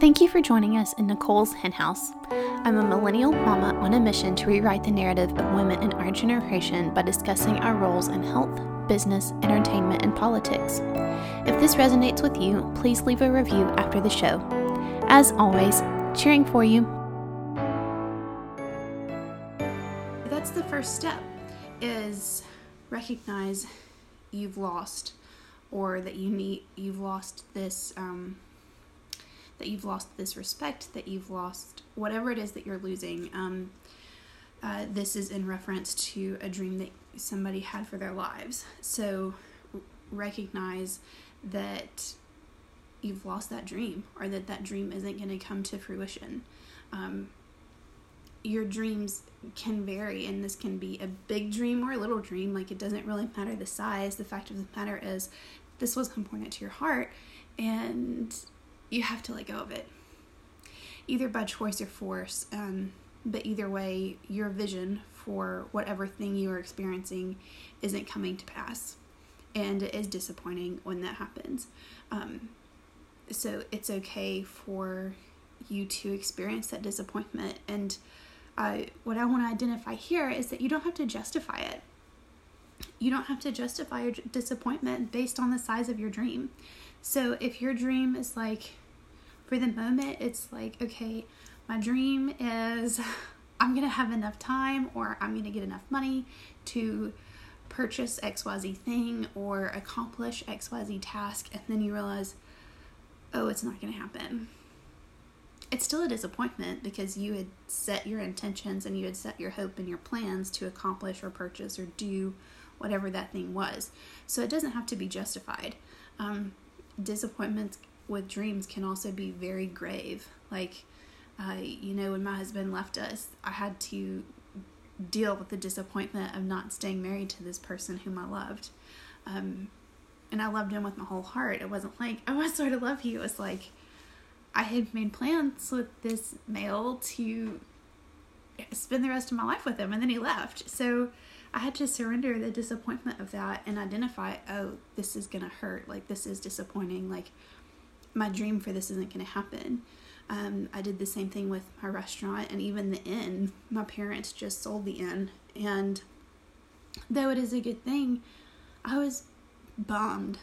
Thank you for joining us in Nicole's Henhouse. I'm a millennial mama on a mission to rewrite the narrative of women in our generation by discussing our roles in health, business, entertainment, and politics. If this resonates with you, please leave a review after the show. As always, cheering for you. That's the first step is recognize you've lost or that you need you've lost this um, that you've lost this respect, that you've lost whatever it is that you're losing. Um, uh, this is in reference to a dream that somebody had for their lives. So recognize that you've lost that dream or that that dream isn't going to come to fruition. Um, your dreams can vary, and this can be a big dream or a little dream. Like it doesn't really matter the size. The fact of the matter is, this was important to your heart, and you have to let go of it, either by choice or force. Um, but either way, your vision for whatever thing you are experiencing isn't coming to pass. And it is disappointing when that happens. Um, so it's okay for you to experience that disappointment. And what I want to identify here is that you don't have to justify it. You don't have to justify your disappointment based on the size of your dream. So if your dream is like, for the moment, it's like, okay, my dream is I'm going to have enough time or I'm going to get enough money to purchase XYZ thing or accomplish XYZ task. And then you realize, oh, it's not going to happen. It's still a disappointment because you had set your intentions and you had set your hope and your plans to accomplish or purchase or do whatever that thing was. So it doesn't have to be justified. Um, disappointments with dreams can also be very grave. Like, uh, you know, when my husband left us, I had to deal with the disappointment of not staying married to this person whom I loved. Um, and I loved him with my whole heart. It wasn't like, oh, I sort of love you. It was like, I had made plans with this male to spend the rest of my life with him, and then he left. So I had to surrender the disappointment of that and identify, oh, this is gonna hurt. Like, this is disappointing. Like, my dream for this isn't going to happen. Um, I did the same thing with my restaurant and even the inn. My parents just sold the inn, and though it is a good thing, I was bummed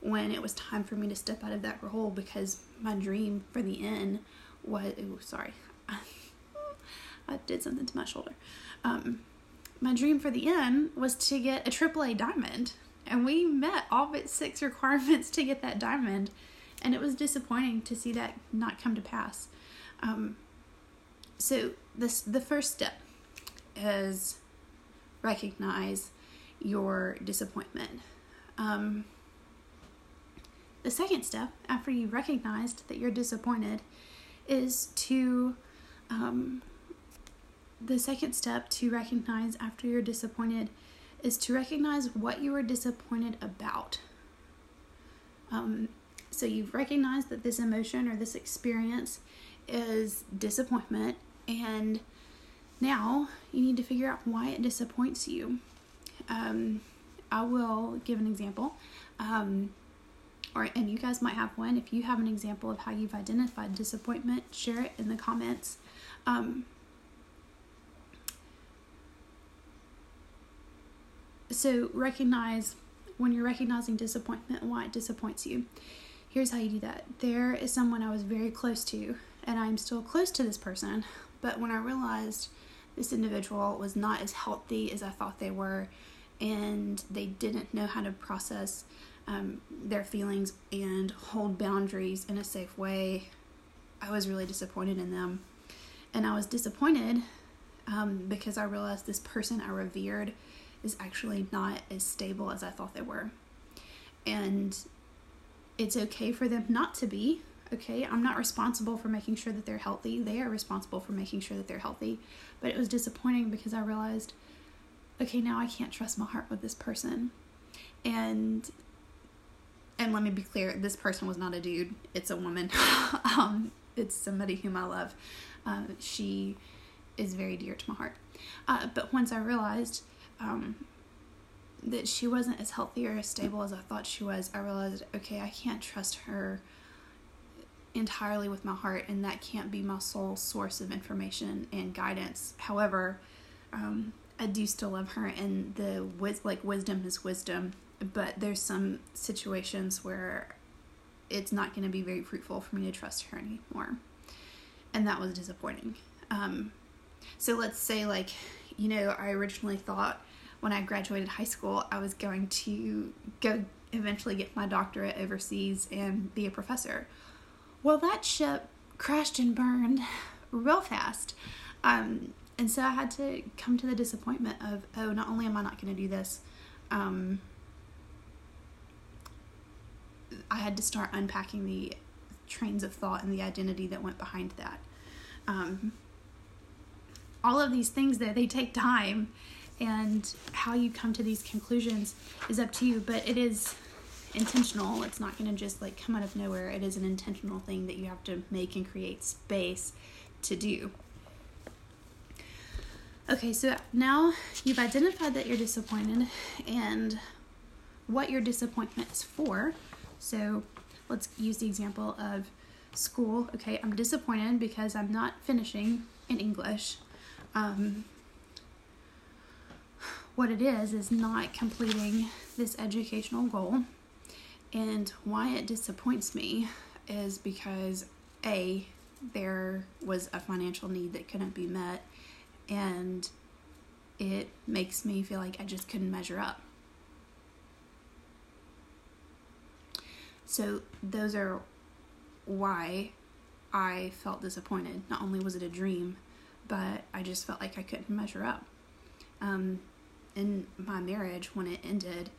when it was time for me to step out of that role because my dream for the inn was. Oh, sorry, I did something to my shoulder. Um, my dream for the inn was to get a AAA diamond, and we met all but six requirements to get that diamond and it was disappointing to see that not come to pass. Um, so this the first step is recognize your disappointment. Um, the second step, after you recognized that you're disappointed, is to um, the second step to recognize after you're disappointed is to recognize what you were disappointed about. Um, so you've recognized that this emotion or this experience is disappointment, and now you need to figure out why it disappoints you. Um, I will give an example. Um, or and you guys might have one. If you have an example of how you've identified disappointment, share it in the comments. Um, so recognize when you're recognizing disappointment why it disappoints you here's how you do that. There is someone I was very close to, and I'm still close to this person, but when I realized this individual was not as healthy as I thought they were, and they didn't know how to process um, their feelings and hold boundaries in a safe way, I was really disappointed in them. And I was disappointed um, because I realized this person I revered is actually not as stable as I thought they were. And it's okay for them not to be. Okay, I'm not responsible for making sure that they're healthy. They are responsible for making sure that they're healthy. But it was disappointing because I realized, okay, now I can't trust my heart with this person. And and let me be clear, this person was not a dude. It's a woman. um, it's somebody whom I love. Uh, she is very dear to my heart. Uh, but once I realized um, that she wasn't as healthy or as stable as I thought she was, I realized, okay, I can't trust her entirely with my heart, and that can't be my sole source of information and guidance. However, um, I do still love her, and the wis- like wisdom is wisdom. But there's some situations where it's not going to be very fruitful for me to trust her anymore, and that was disappointing. Um, so let's say like, you know, I originally thought when I graduated high school I was going to go eventually get my doctorate overseas and be a professor. Well, that ship crashed and burned real fast. Um, and so I had to come to the disappointment of, oh, not only am I not going to do this, um, I had to start unpacking the trains of thought and the identity that went behind that. Um, all of these things, though, they take time, and how you come to these conclusions is up to you, but it is intentional. It's not going to just like come out of nowhere. It is an intentional thing that you have to make and create space to do. Okay, so now you've identified that you're disappointed and what your disappointment is for. So let's use the example of school. Okay, I'm disappointed because I'm not finishing in English. Um, what it is is not completing this educational goal. And why it disappoints me is because A, there was a financial need that couldn't be met, and it makes me feel like I just couldn't measure up. So, those are why I felt disappointed. Not only was it a dream, but I just felt like I couldn't measure up. Um, in my marriage, when it ended,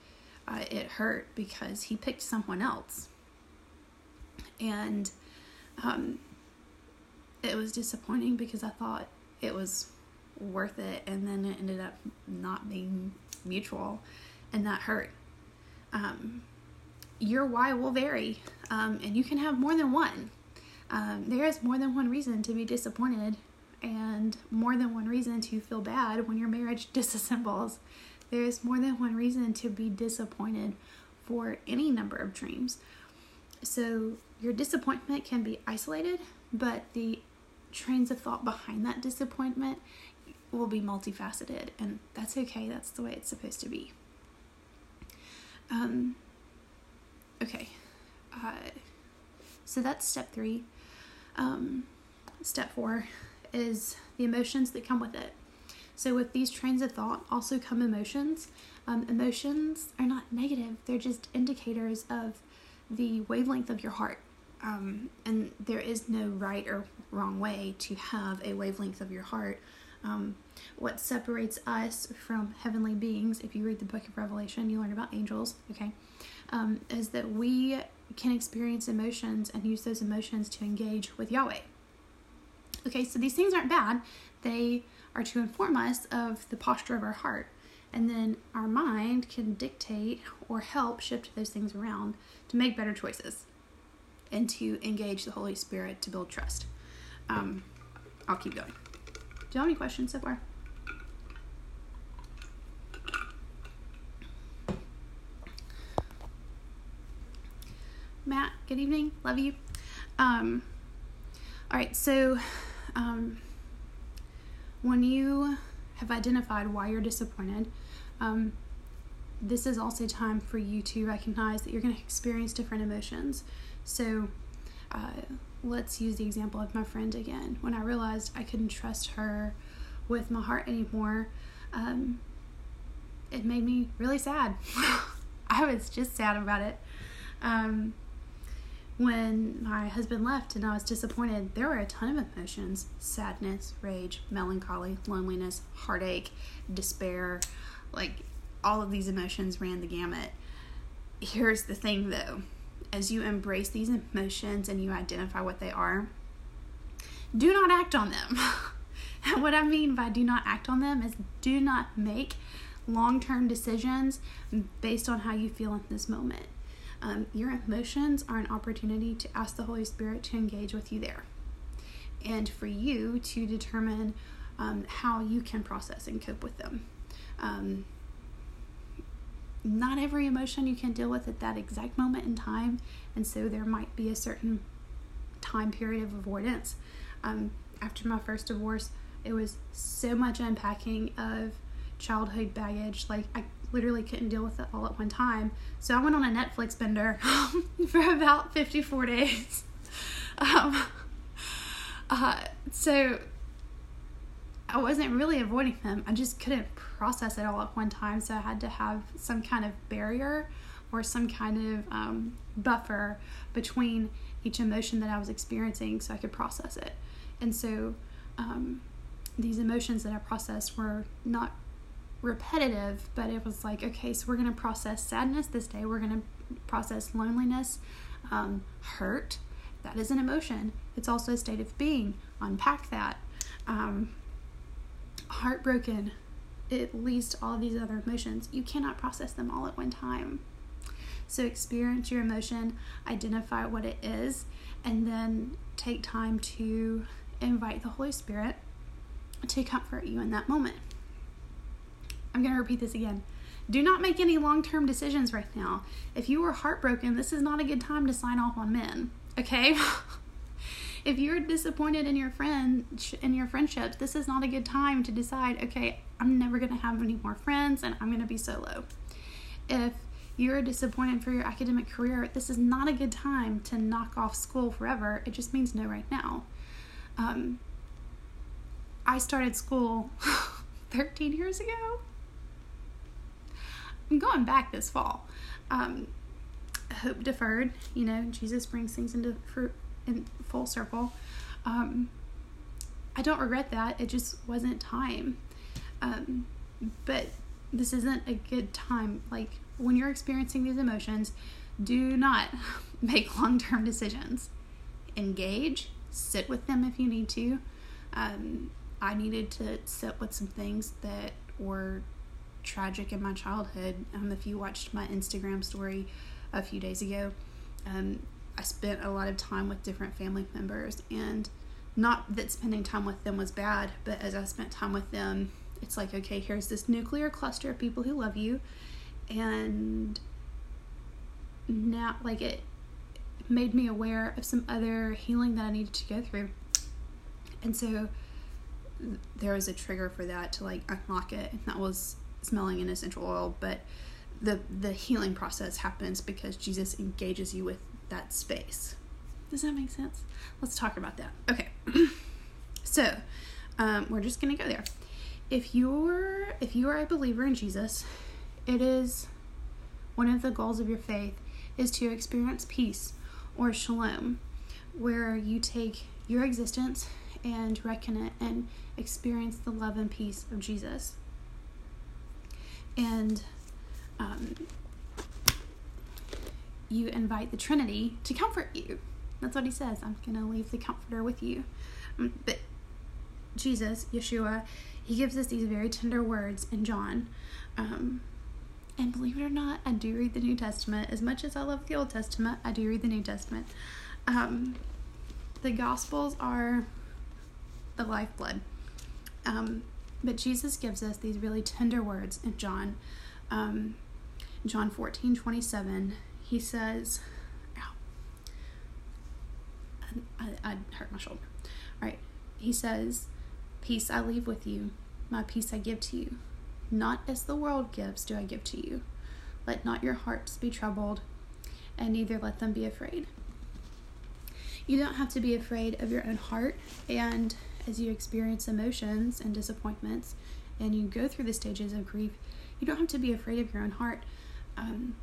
uh, it hurt because he picked someone else. And um, it was disappointing because I thought it was worth it, and then it ended up not being mutual, and that hurt. Um, your why will vary, um, and you can have more than one. Um, there is more than one reason to be disappointed, and more than one reason to feel bad when your marriage disassembles. There is more than one reason to be disappointed for any number of dreams. So, your disappointment can be isolated, but the trains of thought behind that disappointment will be multifaceted, and that's okay. That's the way it's supposed to be. Um, okay, uh, so that's step three. Um, step four is the emotions that come with it. So, with these trains of thought also come emotions. Um, emotions are not negative, they're just indicators of the wavelength of your heart. Um, and there is no right or wrong way to have a wavelength of your heart. Um, what separates us from heavenly beings, if you read the book of Revelation, you learn about angels, okay, um, is that we can experience emotions and use those emotions to engage with Yahweh. Okay, so these things aren't bad, they are to inform us of the posture of our heart. And then our mind can dictate or help shift those things around to make better choices and to engage the Holy Spirit to build trust. Um, I'll keep going. Do you have any questions so far? Matt, good evening. Love you. Um, all right, so um, when you have identified why you're disappointed, um, this is also time for you to recognize that you're going to experience different emotions. So, uh, let's use the example of my friend again. When I realized I couldn't trust her with my heart anymore, um, it made me really sad. I was just sad about it. Um, when my husband left and I was disappointed, there were a ton of emotions sadness, rage, melancholy, loneliness, heartache, despair. Like all of these emotions ran the gamut. Here's the thing though as you embrace these emotions and you identify what they are, do not act on them. and what I mean by do not act on them is do not make long term decisions based on how you feel in this moment. Um, your emotions are an opportunity to ask the Holy Spirit to engage with you there and for you to determine um, how you can process and cope with them. Um, not every emotion you can deal with at that exact moment in time, and so there might be a certain time period of avoidance. Um, after my first divorce, it was so much unpacking of childhood baggage. Like, I literally couldn't deal with it all at one time. So I went on a Netflix bender for about 54 days. Um, uh, so I wasn't really avoiding them. I just couldn't process it all at one time. So I had to have some kind of barrier or some kind of um, buffer between each emotion that I was experiencing so I could process it. And so um, these emotions that I processed were not repetitive, but it was like, okay, so we're going to process sadness this day, we're going to process loneliness, um, hurt. That is an emotion. It's also a state of being. Unpack that. Um, heartbroken, at least all these other emotions. You cannot process them all at one time. So experience your emotion, identify what it is, and then take time to invite the Holy Spirit to comfort you in that moment. I'm going to repeat this again. Do not make any long term decisions right now. If you are heartbroken, this is not a good time to sign off on men, okay? if you're disappointed in your friend in your friendships, this is not a good time to decide, okay, I'm never going to have any more friends and I'm going to be solo. If you're disappointed for your academic career, this is not a good time to knock off school forever. It just means no right now. Um, I started school 13 years ago. I'm going back this fall. Um, hope deferred. You know, Jesus brings things into fruit in full circle. Um, I don't regret that. It just wasn't time. Um, but this isn't a good time. Like when you're experiencing these emotions, do not make long term decisions. Engage, sit with them if you need to. Um, I needed to sit with some things that were tragic in my childhood. Um, if you watched my Instagram story a few days ago, um, I spent a lot of time with different family members, and not that spending time with them was bad, but as I spent time with them, it's like, okay, here's this nuclear cluster of people who love you, and now, like, it made me aware of some other healing that I needed to go through. And so there was a trigger for that to like unlock it, and that was smelling an essential oil, but the the healing process happens because Jesus engages you with that space. Does that make sense? Let's talk about that. Okay. so, um, we're just going to go there. If you're if you are a believer in Jesus, it is one of the goals of your faith is to experience peace or shalom, where you take your existence and reckon it and experience the love and peace of Jesus and um, you invite the Trinity to comfort you. That's what he says. I'm going to leave the comforter with you. Um, but Jesus, Yeshua, he gives us these very tender words in John. Um, and believe it or not, I do read the New Testament. As much as I love the Old Testament, I do read the New Testament. Um, the Gospels are the lifeblood. Um, but Jesus gives us these really tender words in John. Um, John 14 27, he says, ow, I, I, I hurt my shoulder. All right. He says, Peace I leave with you, my peace I give to you. Not as the world gives, do I give to you. Let not your hearts be troubled, and neither let them be afraid. You don't have to be afraid of your own heart and as you experience emotions and disappointments and you go through the stages of grief, you don't have to be afraid of your own heart um,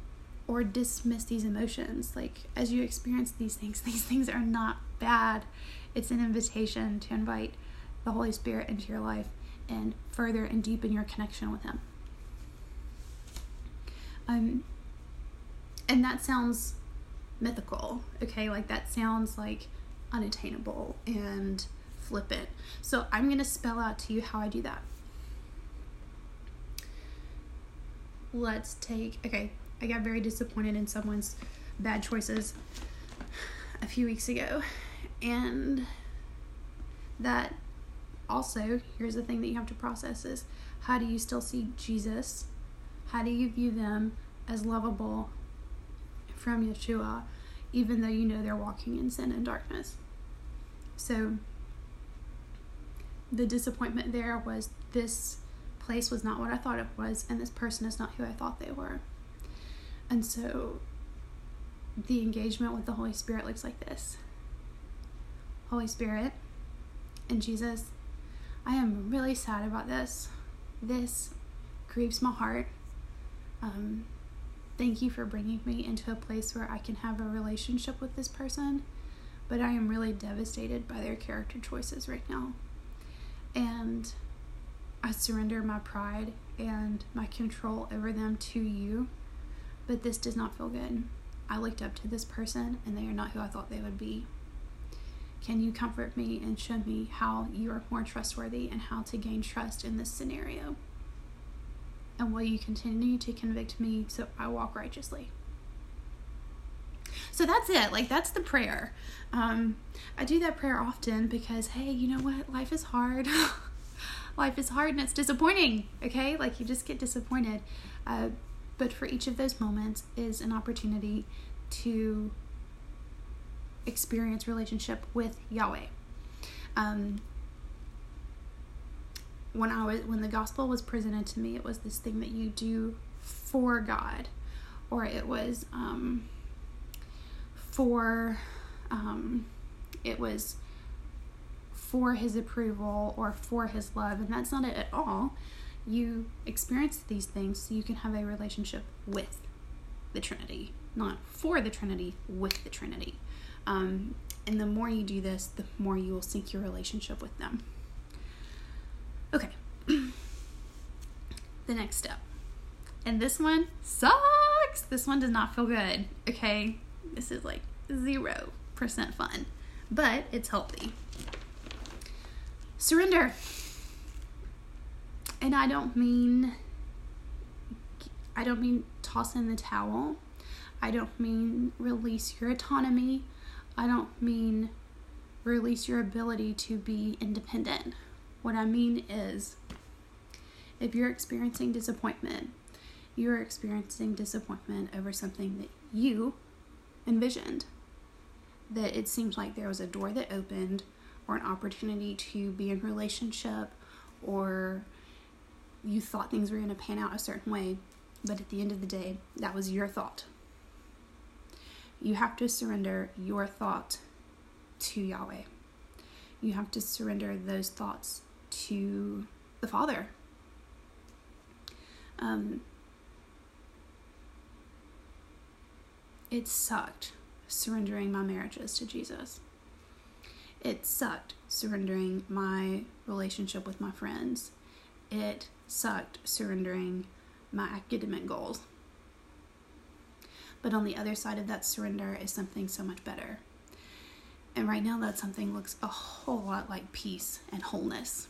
or dismiss these emotions. Like, as you experience these things, these things are not bad. It's an invitation to invite the Holy Spirit into your life and further and deepen your connection with Him. Um, and that sounds mythical, okay? Like, that sounds like unattainable and flip it. So I'm going to spell out to you how I do that. Let's take, okay, I got very disappointed in someone's bad choices a few weeks ago. And that also, here's the thing that you have to process is how do you still see Jesus? How do you view them as lovable from Yeshua, even though you know they're walking in sin and darkness? So the disappointment there was this place was not what I thought it was, and this person is not who I thought they were. And so the engagement with the Holy Spirit looks like this Holy Spirit and Jesus, I am really sad about this. This grieves my heart. Um, thank you for bringing me into a place where I can have a relationship with this person, but I am really devastated by their character choices right now. And I surrender my pride and my control over them to you, but this does not feel good. I looked up to this person and they are not who I thought they would be. Can you comfort me and show me how you are more trustworthy and how to gain trust in this scenario? And will you continue to convict me so I walk righteously? So that's it. Like, that's the prayer. Um, I do that prayer often because, hey, you know what? Life is hard. Life is hard and it's disappointing, okay? Like, you just get disappointed. Uh, but for each of those moments is an opportunity to experience relationship with Yahweh. Um, when I was when the gospel was presented to me, it was this thing that you do for God, or it was um, for um, it was for His approval or for His love, and that's not it at all. You experience these things so you can have a relationship with the Trinity, not for the Trinity, with the Trinity. Um, and the more you do this, the more you will sync your relationship with them. Okay. the next step. And this one sucks. This one does not feel good. Okay. This is like 0% fun, but it's healthy. Surrender. And I don't mean I don't mean toss in the towel. I don't mean release your autonomy. I don't mean release your ability to be independent. What I mean is, if you're experiencing disappointment, you're experiencing disappointment over something that you envisioned. That it seemed like there was a door that opened, or an opportunity to be in relationship, or you thought things were going to pan out a certain way, but at the end of the day, that was your thought you have to surrender your thought to Yahweh. You have to surrender those thoughts to the Father. Um, it sucked surrendering my marriages to Jesus. It sucked surrendering my relationship with my friends. It sucked surrendering my academic goals. But on the other side of that surrender is something so much better. And right now, that something looks a whole lot like peace and wholeness.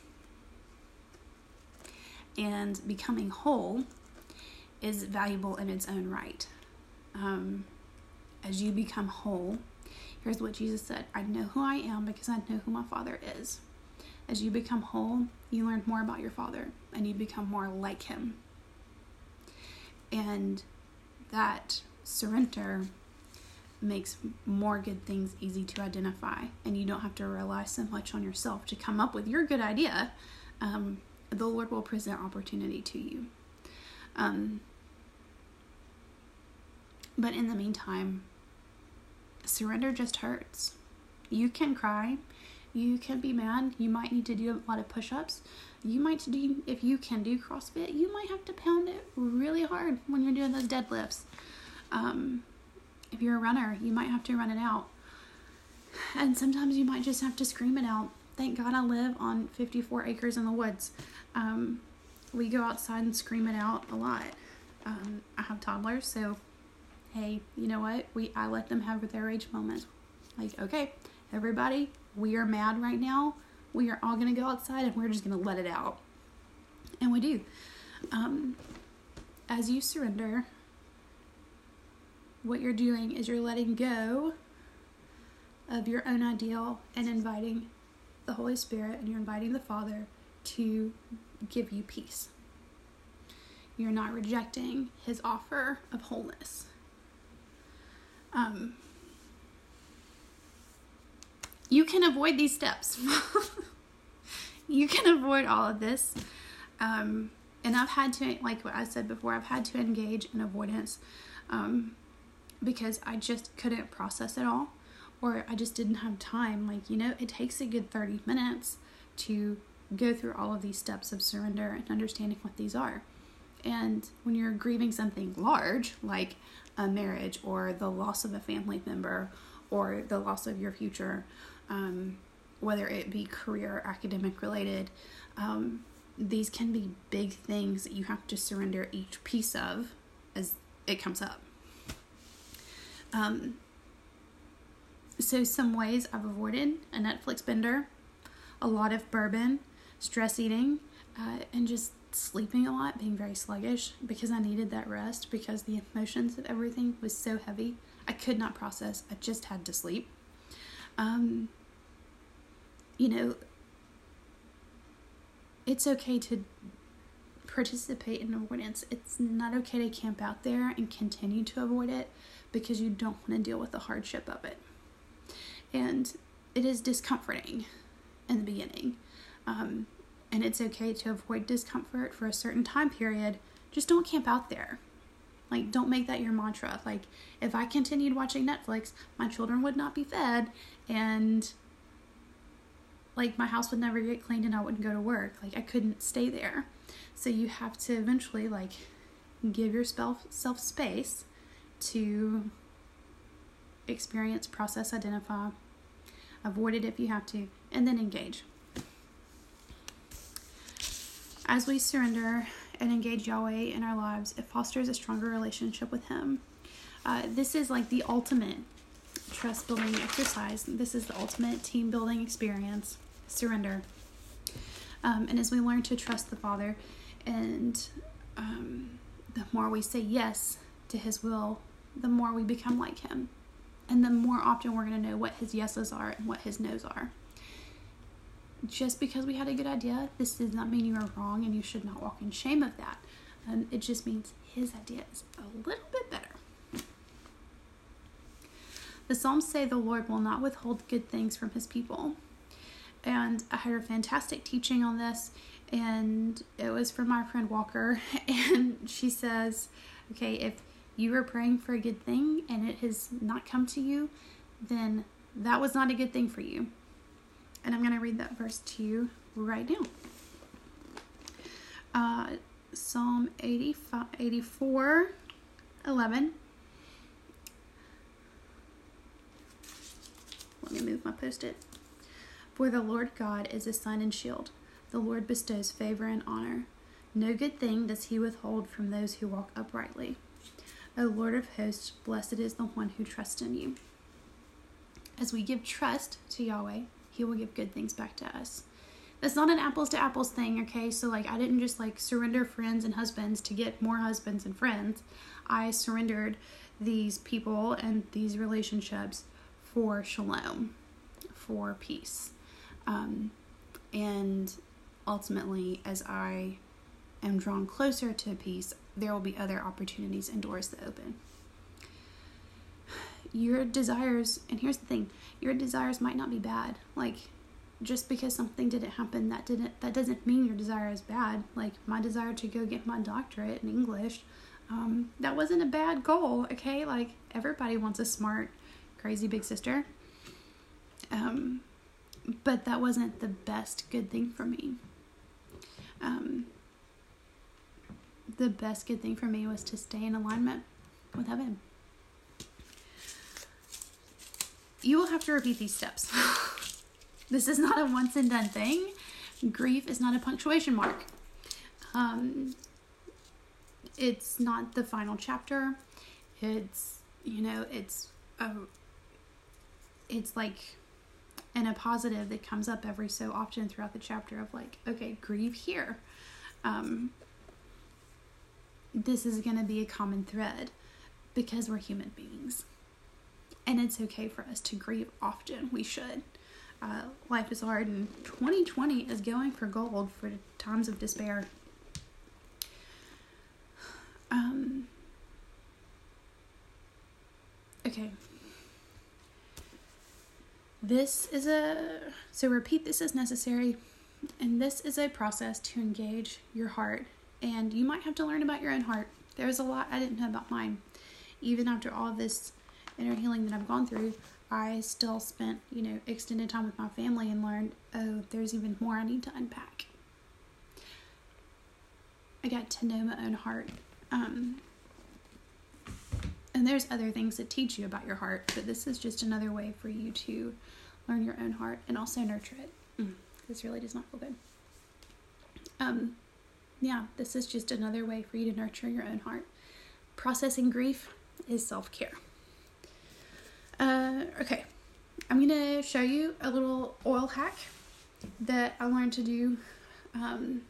And becoming whole is valuable in its own right. Um, as you become whole, here's what Jesus said I know who I am because I know who my Father is. As you become whole, you learn more about your Father and you become more like Him. And that surrender makes more good things easy to identify and you don't have to rely so much on yourself to come up with your good idea um, the lord will present opportunity to you um, but in the meantime surrender just hurts you can cry you can be mad you might need to do a lot of push-ups you might do if you can do crossfit you might have to pound it really hard when you're doing those deadlifts um, if you're a runner, you might have to run it out. And sometimes you might just have to scream it out. Thank God I live on 54 acres in the woods. Um, we go outside and scream it out a lot. Um, I have toddlers, so hey, you know what? We I let them have their rage moments. Like, okay, everybody, we are mad right now. We are all gonna go outside and we're just gonna let it out. And we do. Um, as you surrender what you're doing is you're letting go of your own ideal and inviting the Holy Spirit and you're inviting the Father to give you peace. You're not rejecting his offer of wholeness. Um, you can avoid these steps. you can avoid all of this. Um, and I've had to, like what I said before, I've had to engage in avoidance um, because I just couldn't process it all or I just didn't have time. Like, you know, it takes a good 30 minutes to go through all of these steps of surrender and understanding what these are. And when you're grieving something large, like a marriage or the loss of a family member or the loss of your future, um, whether it be career or academic related, um, these can be big things that you have to surrender each piece of as it comes up. Um, so, some ways I've avoided a Netflix bender, a lot of bourbon, stress eating, uh, and just sleeping a lot, being very sluggish because I needed that rest because the emotions of everything was so heavy. I could not process. I just had to sleep. Um, you know, it's okay to participate in avoidance. It's not okay to camp out there and continue to avoid it because you don't want to deal with the hardship of it. And it is discomforting in the beginning. Um, and it's okay to avoid discomfort for a certain time period. Just don't camp out there. Like, don't make that your mantra. Like, if I continued watching Netflix, my children would not be fed, and like my house would never get cleaned and I wouldn't go to work. Like, I couldn't stay there. So, you have to eventually, like, give yourself self space to experience, process, identify, avoid it if you have to, and then engage. As we surrender and engage Yahweh in our lives, it fosters a stronger relationship with Him. Uh, this is like the ultimate trust building exercise. This is the ultimate team building experience. Surrender. Um, and as we learn to trust the Father, and um, the more we say yes to His will, the more we become like Him. And the more often we're going to know what His yeses are and what His nos are just because we had a good idea, this does not mean you are wrong and you should not walk in shame of that. Um, it just means his idea is a little bit better. The Psalms say the Lord will not withhold good things from his people. And I had a fantastic teaching on this, and it was from my friend Walker. And she says, Okay, if you are praying for a good thing and it has not come to you, then that was not a good thing for you. And I'm going to read that verse to you right now. Uh, Psalm 85, 84 11. Let me move my post it. For the Lord God is a sun and shield. The Lord bestows favor and honor. No good thing does he withhold from those who walk uprightly. O Lord of hosts, blessed is the one who trusts in you. As we give trust to Yahweh, he will give good things back to us. That's not an apples to apples thing, okay? So, like, I didn't just like surrender friends and husbands to get more husbands and friends. I surrendered these people and these relationships for shalom, for peace. Um, and ultimately, as I am drawn closer to peace, there will be other opportunities and doors that open your desires, and here's the thing, your desires might not be bad. Like, just because something didn't happen that didn't that doesn't mean your desire is bad. Like my desire to go get my doctorate in english um, that wasn't a bad goal okay? Like everybody wants a smart crazy big sister. Um, but that wasn't the best good thing for me. Um, the best good thing for me was to stay in alignment with heaven you will have to repeat these steps. this is not a once and done thing. Grief is not a punctuation mark. Um, it's not the final chapter. It's, you know, it's a, it's like and a positive that comes up every so often throughout the chapter of like, okay, grieve here. Um, this is going to be a common thread because we're human beings and it's okay for us to grieve often. We should. Uh, life is hard, and 2020 is going for gold for times of despair. Um, okay. This is a so repeat this as necessary, and this is a process to engage your heart. And you might have to learn about your own heart. There's a lot I didn't know about mine. Even after all this inner healing that I've gone through, I still spent, you know, extended time with my family and learned, oh, there's even more I need to unpack. I got to know my own heart. Um, and there's other things that teach you about your heart, but this is just another way for you to learn your own heart and also nurture it. Mm, this really does not feel good. Um, yeah, this is just another way for you to nurture your own heart. Processing grief is self care. Uh, okay, I'm gonna show you a little oil hack that I learned to do um,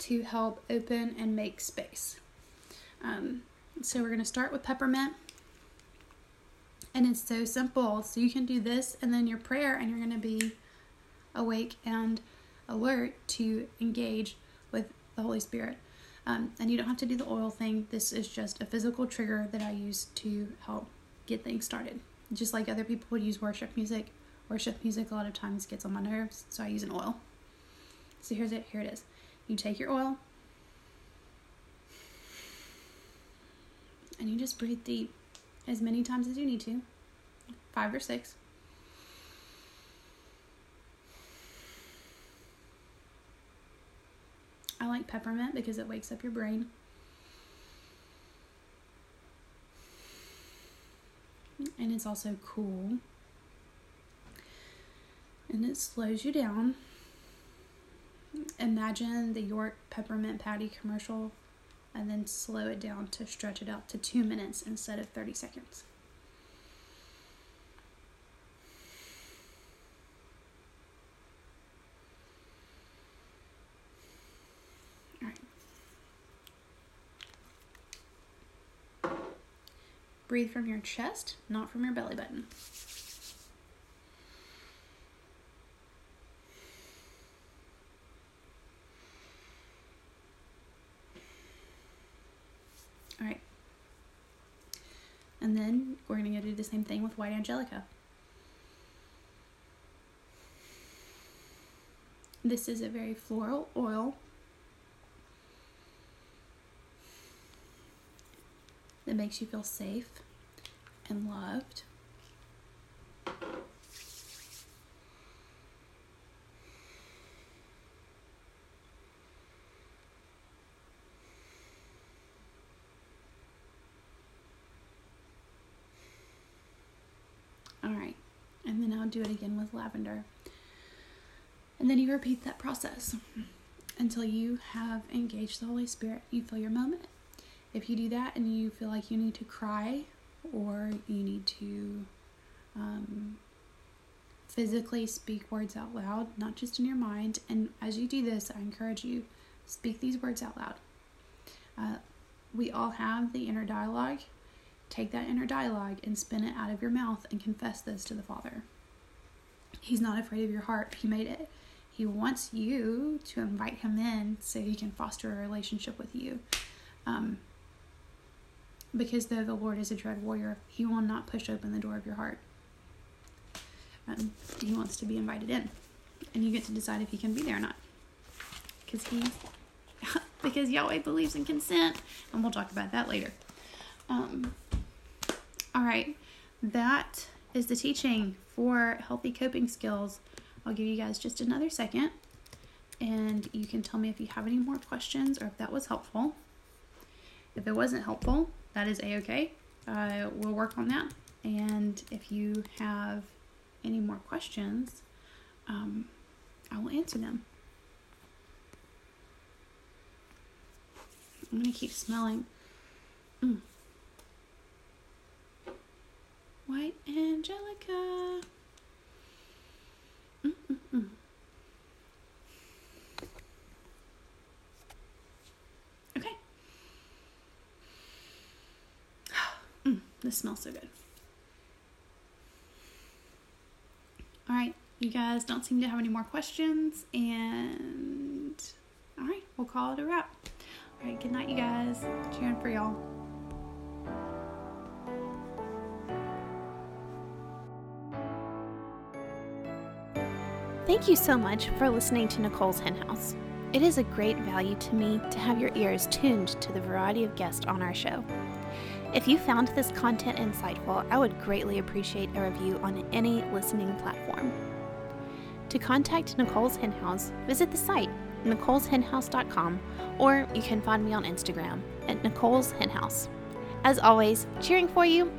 to help open and make space. Um, so we're to start with peppermint. And it's so simple. So you can do this and then your prayer, and you're going to be awake and alert to engage with the Holy Spirit. Um, and you don't have to do the oil thing. This is just a physical trigger that I use to help get things started. Just like other people would use worship music. Worship music a lot of times gets on my nerves, so I use an oil. So here's it. Here it is. You take your oil, and you just breathe deep as many times as you need to five or six. I like peppermint because it wakes up your brain. And it's also cool. And it slows you down. Imagine the York peppermint patty commercial and then slow it down to stretch it out to two minutes instead of 30 seconds. All right. Breathe from your chest, not from your belly button. All right. And then we're going to do the same thing with white angelica. This is a very floral oil. That makes you feel safe and loved. All right, and then I'll do it again with lavender. And then you repeat that process until you have engaged the Holy Spirit. You feel your moment. If you do that and you feel like you need to cry or you need to um, physically speak words out loud, not just in your mind, and as you do this, I encourage you speak these words out loud. Uh, we all have the inner dialogue Take that inner dialogue and spin it out of your mouth and confess this to the Father. He's not afraid of your heart. He made it. He wants you to invite him in so he can foster a relationship with you. Um, because though the Lord is a dread warrior, he will not push open the door of your heart. Um, he wants to be invited in, and you get to decide if he can be there or not. Because he, because Yahweh believes in consent, and we'll talk about that later. Um, all right, that is the teaching for healthy coping skills. I'll give you guys just another second and you can tell me if you have any more questions or if that was helpful. If it wasn't helpful, that is a okay. Uh, we'll work on that. And if you have any more questions, um, I will answer them. I'm going to keep smelling. Mm. White Angelica. Mm-mm-mm. Okay. mm, this smells so good. All right, you guys don't seem to have any more questions, and all right, we'll call it a wrap. All right, good night, you guys. Cheering for y'all. Thank you so much for listening to Nicole's Hen House. It is a great value to me to have your ears tuned to the variety of guests on our show. If you found this content insightful, I would greatly appreciate a review on any listening platform. To contact Nicole's Henhouse, visit the site nicoleshenhouse.com or you can find me on Instagram at Nicole's Hen House. As always, cheering for you,